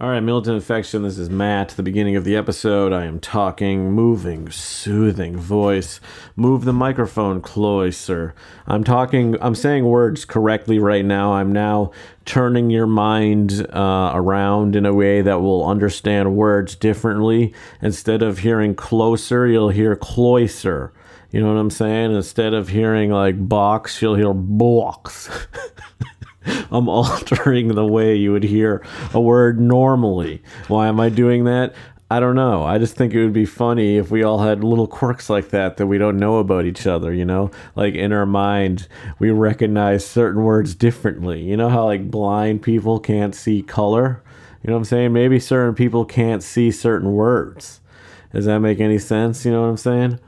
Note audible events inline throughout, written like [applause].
All right, Militant Affection. This is Matt. The beginning of the episode, I am talking, moving, soothing voice. Move the microphone closer. I'm talking. I'm saying words correctly right now. I'm now turning your mind uh, around in a way that will understand words differently. Instead of hearing closer, you'll hear cloiser. You know what I'm saying? Instead of hearing like box, you'll hear box. [laughs] [laughs] I'm altering the way you would hear a word normally. Why am I doing that? I don't know. I just think it would be funny if we all had little quirks like that that we don't know about each other, you know? Like in our mind, we recognize certain words differently. You know how like blind people can't see color? You know what I'm saying? Maybe certain people can't see certain words. Does that make any sense? You know what I'm saying?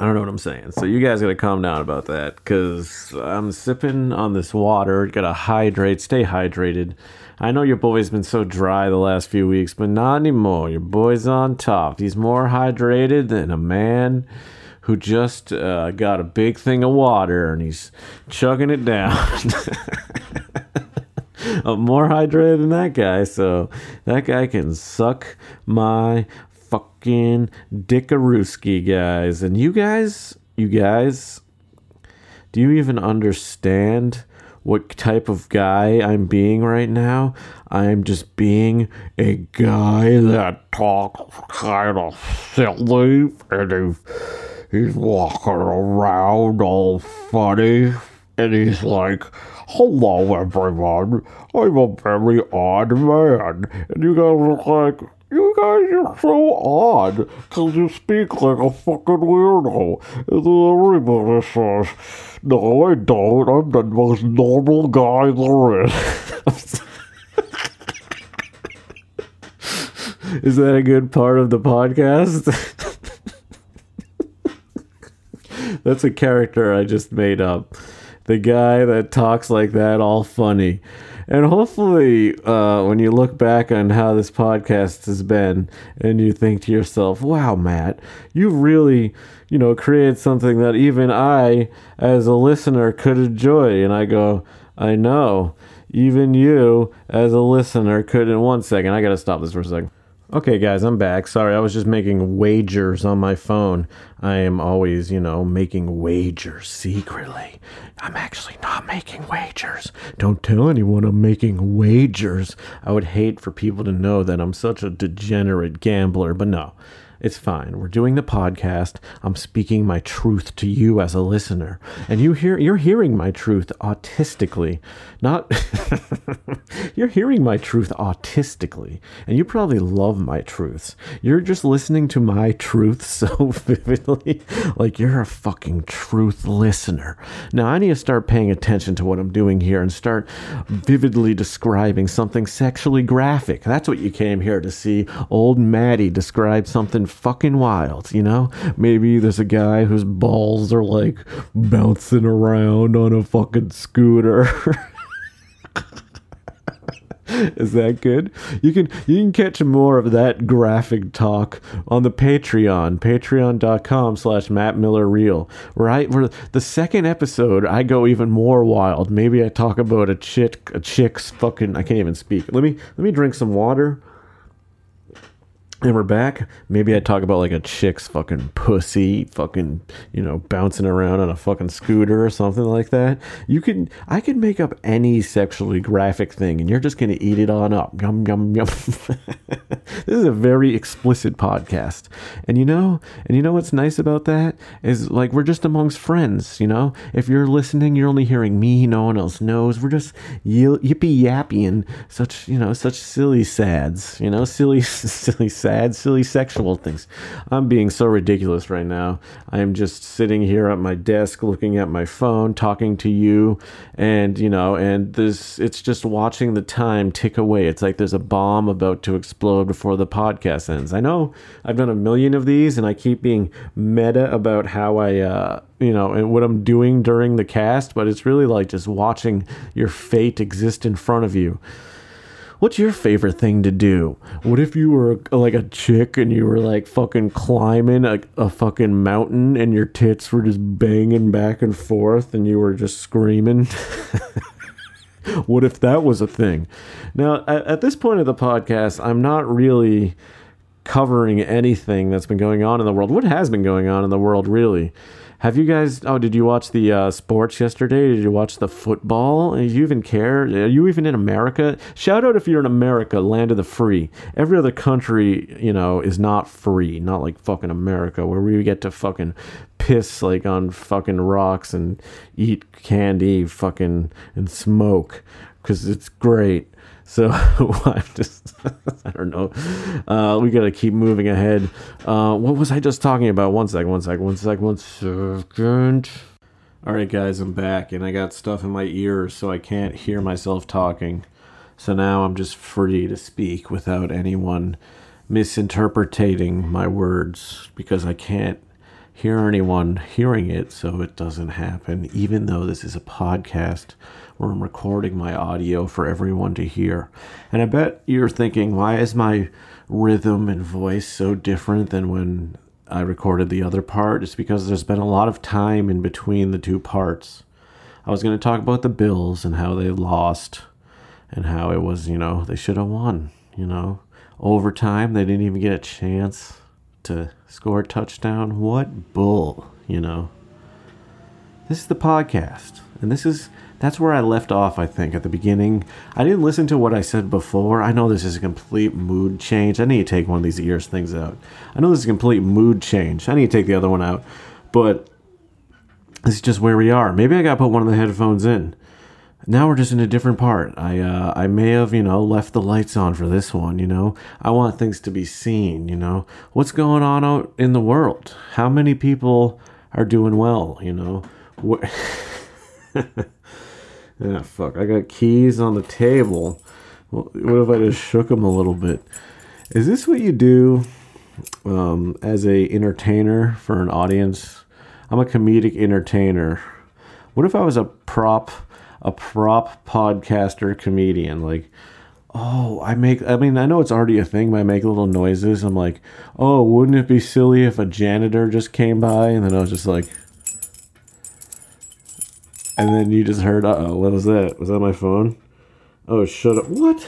I don't know what I'm saying. So you guys gotta calm down about that because I'm sipping on this water. Gotta hydrate, stay hydrated. I know your boy's been so dry the last few weeks, but not anymore. Your boy's on top. He's more hydrated than a man who just uh, got a big thing of water and he's chugging it down. I'm [laughs] more hydrated than that guy, so that guy can suck my fucking dickarooski, guys. And you guys, you guys, do you even understand what type of guy I'm being right now? I'm just being a guy that talks kind of silly and he's, he's walking around all funny and he's like, Hello, everyone. I'm a very odd man. And you guys look like you guys are so odd because you speak like a fucking weirdo. And everybody says, No, I don't. I'm the most normal guy there is. [laughs] is that a good part of the podcast? [laughs] That's a character I just made up. The guy that talks like that, all funny. And hopefully, uh, when you look back on how this podcast has been, and you think to yourself, "Wow, Matt, you really, you know, created something that even I, as a listener, could enjoy." And I go, "I know, even you, as a listener, could." In one second, I gotta stop this for a second. Okay, guys, I'm back. Sorry, I was just making wagers on my phone. I am always, you know, making wagers secretly. I'm actually not making wagers. Don't tell anyone I'm making wagers. I would hate for people to know that I'm such a degenerate gambler, but no. It's fine. We're doing the podcast. I'm speaking my truth to you as a listener. And you hear you're hearing my truth autistically. Not [laughs] You're hearing my truth autistically. And you probably love my truths. You're just listening to my truth so [laughs] vividly like you're a fucking truth listener. Now I need to start paying attention to what I'm doing here and start vividly describing something sexually graphic. That's what you came here to see. Old Maddie describe something fucking wild, you know? Maybe there's a guy whose balls are like bouncing around on a fucking scooter. [laughs] Is that good? You can you can catch more of that graphic talk on the Patreon, patreon.com slash Matt Miller Real. Right? Where the second episode I go even more wild. Maybe I talk about a chick a chick's fucking I can't even speak. Let me let me drink some water. And we're back. Maybe I talk about like a chick's fucking pussy, fucking, you know, bouncing around on a fucking scooter or something like that. You can, I can make up any sexually graphic thing and you're just going to eat it on up. Yum, yum, yum. [laughs] this is a very explicit podcast. And you know, and you know what's nice about that is like we're just amongst friends, you know? If you're listening, you're only hearing me, no one else knows. We're just yippee yapping such, you know, such silly sads, you know, silly, [laughs] silly sads sad, silly sexual things. I'm being so ridiculous right now. I am just sitting here at my desk looking at my phone, talking to you, and you know, and this it's just watching the time tick away. It's like there's a bomb about to explode before the podcast ends. I know I've done a million of these and I keep being meta about how I uh you know, and what I'm doing during the cast, but it's really like just watching your fate exist in front of you. What's your favorite thing to do? What if you were like a chick and you were like fucking climbing a, a fucking mountain and your tits were just banging back and forth and you were just screaming? [laughs] what if that was a thing? Now, at, at this point of the podcast, I'm not really covering anything that's been going on in the world. What has been going on in the world, really? Have you guys? Oh, did you watch the uh, sports yesterday? Did you watch the football? Do you even care? Are you even in America? Shout out if you're in America, land of the free. Every other country, you know, is not free. Not like fucking America, where we get to fucking piss like on fucking rocks and eat candy, fucking and smoke because it's great. So [laughs] I'm just, [laughs] I don't know. Uh, we got to keep moving ahead. Uh, what was I just talking about? One second, one second, one second, one second. All right, guys, I'm back, and I got stuff in my ears, so I can't hear myself talking. So now I'm just free to speak without anyone misinterpreting my words because I can't hear anyone hearing it, so it doesn't happen, even though this is a podcast where I'm recording my audio for everyone to hear. And I bet you're thinking, why is my rhythm and voice so different than when I recorded the other part? It's because there's been a lot of time in between the two parts. I was going to talk about the Bills and how they lost and how it was, you know, they should have won, you know. Overtime, they didn't even get a chance to score a touchdown. What bull, you know. This is the podcast, and this is that's where I left off, I think, at the beginning. I didn't listen to what I said before. I know this is a complete mood change. I need to take one of these ears things out. I know this is a complete mood change. I need to take the other one out. But this is just where we are. Maybe I got to put one of the headphones in. Now we're just in a different part. I uh, I may have you know left the lights on for this one. You know I want things to be seen. You know what's going on out in the world. How many people are doing well? You know. [laughs] Yeah, fuck. I got keys on the table. What if I just shook them a little bit? Is this what you do um, as a entertainer for an audience? I'm a comedic entertainer. What if I was a prop, a prop podcaster comedian? Like, oh, I make. I mean, I know it's already a thing, but I make little noises. I'm like, oh, wouldn't it be silly if a janitor just came by? And then I was just like and then you just heard, uh oh, what was that? Was that my phone? Oh, shut up. What?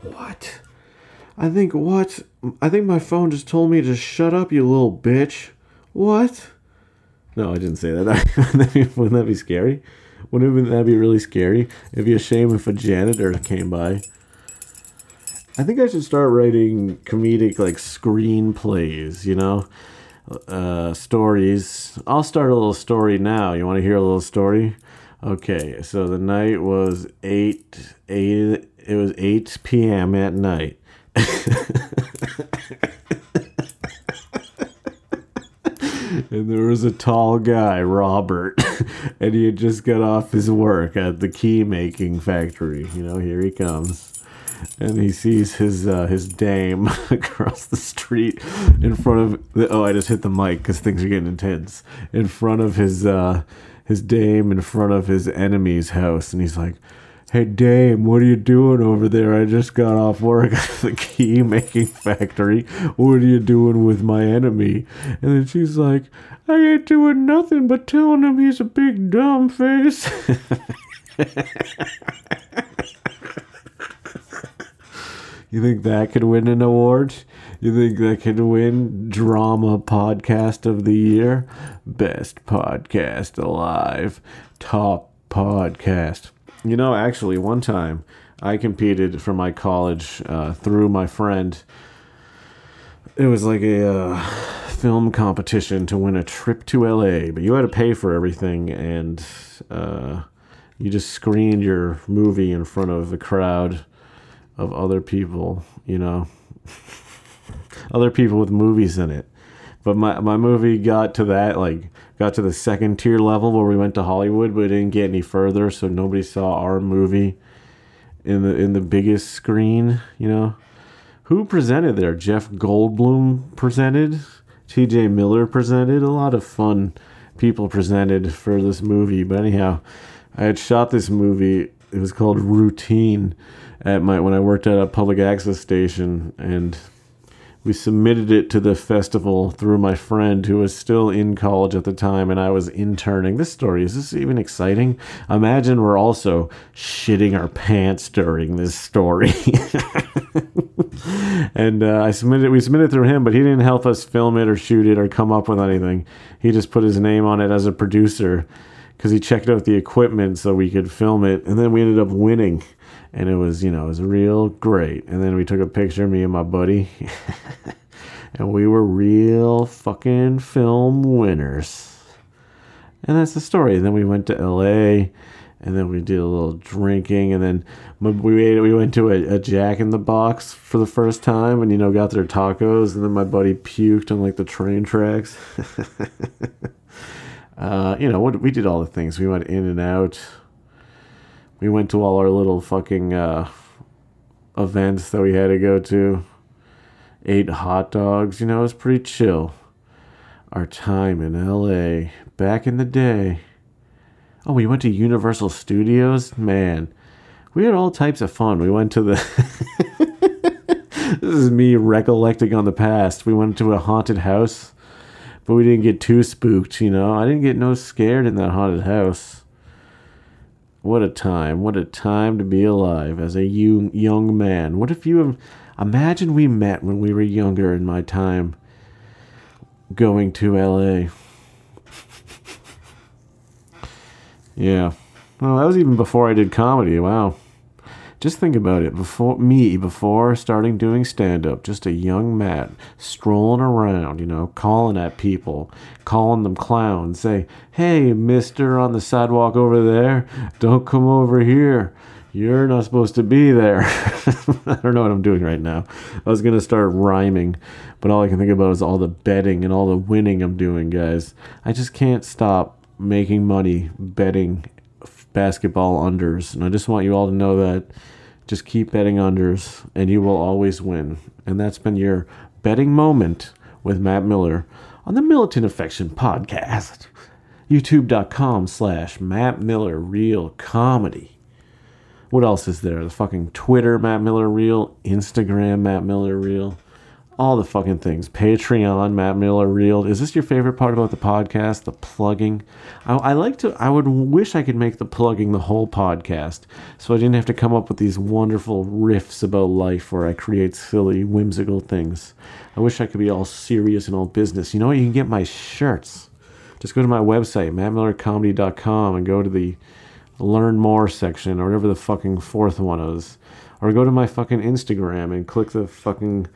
What? I think what? I think my phone just told me to shut up, you little bitch. What? No, I didn't say that. [laughs] wouldn't, that be, wouldn't that be scary? Wouldn't that be really scary? It'd be a shame if a janitor came by. I think I should start writing comedic like screenplays, you know? Uh, stories. I'll start a little story now. You want to hear a little story? Okay, so the night was eight eight. It was eight p.m. at night. [laughs] and there was a tall guy, Robert, [laughs] and he had just got off his work at the key making factory. You know, here he comes, and he sees his uh, his dame [laughs] across the street in front of. The, oh, I just hit the mic because things are getting intense. In front of his. Uh, his dame in front of his enemy's house, and he's like, "Hey dame, what are you doing over there? I just got off work [laughs] at the key making factory. What are you doing with my enemy?" And then she's like, "I ain't doing nothing but telling him he's a big dumb face." [laughs] You think that could win an award? You think that could win Drama Podcast of the Year? Best Podcast Alive. Top Podcast. You know, actually, one time I competed for my college uh, through my friend. It was like a uh, film competition to win a trip to LA, but you had to pay for everything and uh, you just screened your movie in front of a crowd of other people, you know, [laughs] other people with movies in it. But my, my movie got to that, like, got to the second tier level where we went to Hollywood, but it didn't get any further, so nobody saw our movie in the in the biggest screen, you know. Who presented there? Jeff Goldblum presented, TJ Miller presented, a lot of fun people presented for this movie. But anyhow, I had shot this movie. It was called Routine at my when I worked at a public access station, and we submitted it to the festival through my friend who was still in college at the time and I was interning. This story is this even exciting? Imagine we're also shitting our pants during this story. [laughs] and uh, I submitted we submitted through him, but he didn't help us film it or shoot it or come up with anything. He just put his name on it as a producer because he checked out the equipment so we could film it, and then we ended up winning. And it was you know it was real great. And then we took a picture me and my buddy [laughs] and we were real fucking film winners. And that's the story. And then we went to la and then we did a little drinking and then we ate, we went to a, a jack in the box for the first time and you know got their tacos and then my buddy puked on like the train tracks [laughs] uh, you know what we did all the things we went in and out we went to all our little fucking uh, events that we had to go to. Ate hot dogs. You know, it was pretty chill. Our time in LA back in the day. Oh, we went to Universal Studios? Man, we had all types of fun. We went to the. [laughs] this is me recollecting on the past. We went to a haunted house, but we didn't get too spooked, you know? I didn't get no scared in that haunted house. What a time. What a time to be alive as a young young man. What if you have. Imagine we met when we were younger in my time going to LA. [laughs] yeah. Well, that was even before I did comedy. Wow. Just think about it. Before me, before starting doing stand up, just a young Matt strolling around, you know, calling at people, calling them clowns, say, "Hey, Mister, on the sidewalk over there, don't come over here." You're not supposed to be there. [laughs] I don't know what I'm doing right now. I was going to start rhyming, but all I can think about is all the betting and all the winning I'm doing, guys. I just can't stop making money betting basketball unders. And I just want you all to know that just keep betting unders and you will always win. And that's been your betting moment with Matt Miller on the Militant Affection podcast. YouTube.com slash Matt Miller Real Comedy. What else is there? The fucking Twitter Matt Miller Real, Instagram Matt Miller Real all the fucking things. Patreon, Matt Miller Real. Is this your favorite part about the podcast? The plugging. I, I, like to. I would wish I could make the plugging the whole podcast, so I didn't have to come up with these wonderful riffs about life where I create silly, whimsical things. I wish I could be all serious and all business. You know what? You can get my shirts. Just go to my website, mattmillercomedy.com, and go to the learn more section or whatever the fucking fourth one is. Or go to my fucking Instagram and click the fucking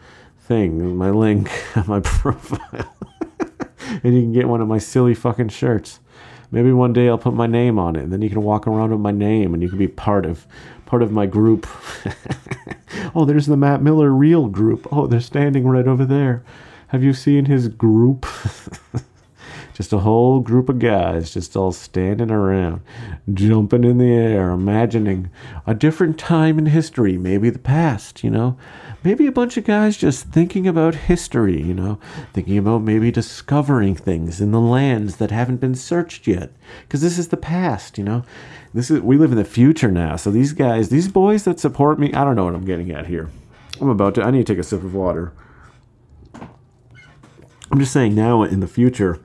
thing, my link, [laughs] my profile, and you can get one of my silly fucking shirts. Maybe one day I'll put my name on it, and then you can walk around with my name, and you can be part of part of my group. [laughs] oh, there's the Matt Miller Real group. Oh, they're standing right over there. Have you seen his group? [laughs] just a whole group of guys just all standing around, jumping in the air, imagining a different time in history, maybe the past, you know maybe a bunch of guys just thinking about history, you know, thinking about maybe discovering things in the lands that haven't been searched yet. Because this is the past, you know. This is we live in the future now. So these guys, these boys that support me, I don't know what I'm getting at here. I'm about to I need to take a sip of water. I'm just saying now in the future,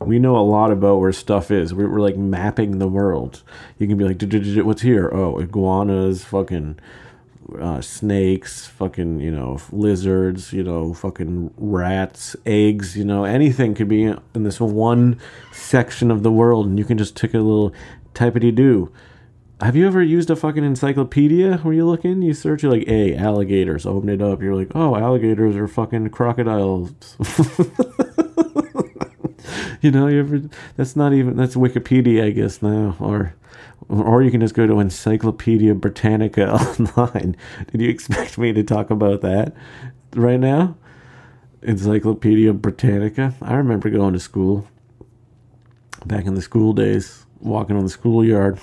we know a lot about where stuff is. We're, we're like mapping the world. You can be like, what's here? Oh, iguanas, fucking uh, snakes, fucking, you know, lizards, you know, fucking rats, eggs, you know, anything could be in this one section of the world, and you can just take a little typety do. Have you ever used a fucking encyclopedia where you look in, you search, you're like, hey, alligators, open it up, you're like, oh, alligators are fucking crocodiles. [laughs] you know, you ever, that's not even, that's Wikipedia, I guess, now, or or you can just go to Encyclopedia Britannica [laughs] online. Did you expect me to talk about that right now? Encyclopedia Britannica. I remember going to school back in the school days, walking on the schoolyard,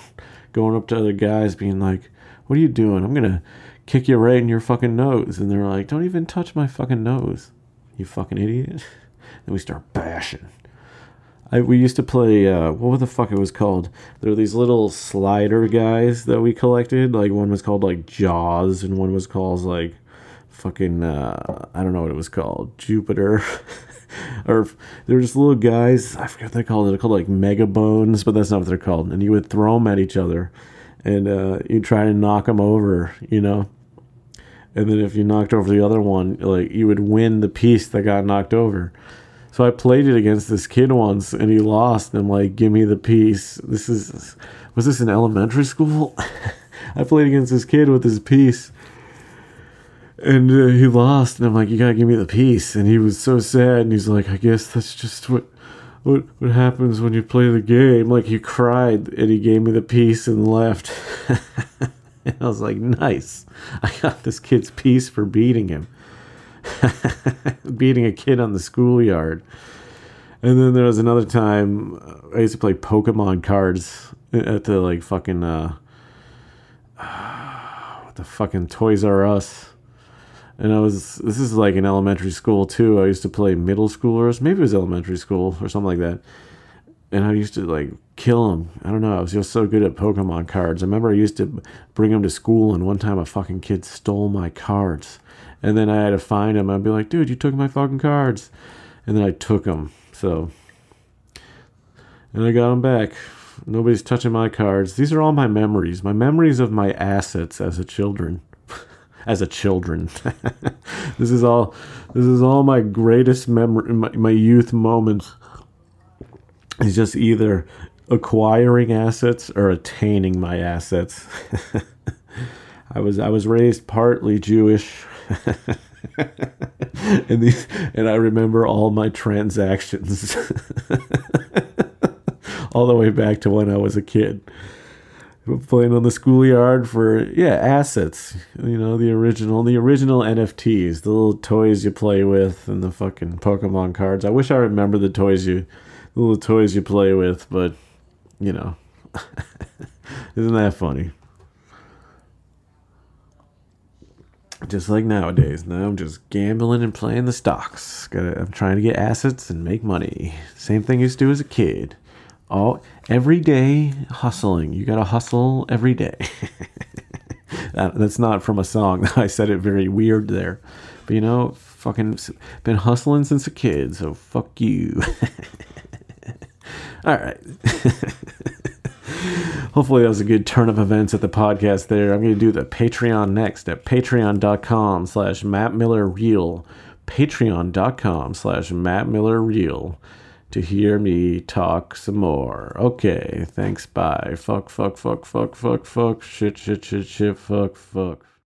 going up to other guys, being like, What are you doing? I'm going to kick you right in your fucking nose. And they're like, Don't even touch my fucking nose, you fucking idiot. [laughs] Then we start bashing. I, we used to play uh, what the fuck it was called. There were these little slider guys that we collected. Like one was called like Jaws, and one was called like fucking uh, I don't know what it was called, Jupiter. [laughs] or they were just little guys. I forget what they called it. They're called like mega bones, but that's not what they're called. And you would throw them at each other, and uh, you try to knock them over, you know. And then if you knocked over the other one, like you would win the piece that got knocked over. So I played it against this kid once, and he lost. And I'm like, "Give me the piece." This is was this in elementary school? [laughs] I played against this kid with his piece and uh, he lost and i'm like you gotta give me the piece and he was so sad and he's like i guess that's just what what what happens when you play the game like he cried and he gave me the piece and left and [laughs] i was like nice i got this kid's piece for beating him [laughs] beating a kid on the schoolyard and then there was another time uh, i used to play pokemon cards at the like fucking uh [sighs] what the fucking toys r us and I was this is like in elementary school too. I used to play middle schoolers, maybe it was elementary school or something like that. And I used to like kill them. I don't know. I was just so good at Pokemon cards. I remember I used to bring them to school, and one time a fucking kid stole my cards, and then I had to find him. I'd be like, "Dude, you took my fucking cards," and then I took them. So, and I got them back. Nobody's touching my cards. These are all my memories. My memories of my assets as a children [laughs] as a children. [laughs] this is all this is all my greatest memory my, my youth moments is just either acquiring assets or attaining my assets. [laughs] I was I was raised partly Jewish. [laughs] and these and I remember all my transactions. [laughs] All the way back to when I was a kid. Playing on the schoolyard for yeah assets. You know the original the original nfts the little toys you play with and the fucking pokemon cards. I wish i remember the toys you the little toys you play with but you know. [laughs] Isn't that funny just like nowadays now i'm just gambling and playing the stocks Gotta, i'm trying to get assets and make money same thing used to do as a kid all every day hustling. You got to hustle every day. [laughs] that, that's not from a song. [laughs] I said it very weird there. But you know, fucking been hustling since a kid, so fuck you. [laughs] All right. Hopefully that was a good turn of events at the podcast there. I'm going to do the Patreon next at patreon.com slash Matt Miller Real. Patreon.com slash Matt Miller Real to hear me talk some more. Okay, thanks, bye. Fuck, fuck, fuck, fuck, fuck, fuck, shit, shit, shit, shit, fuck, fuck.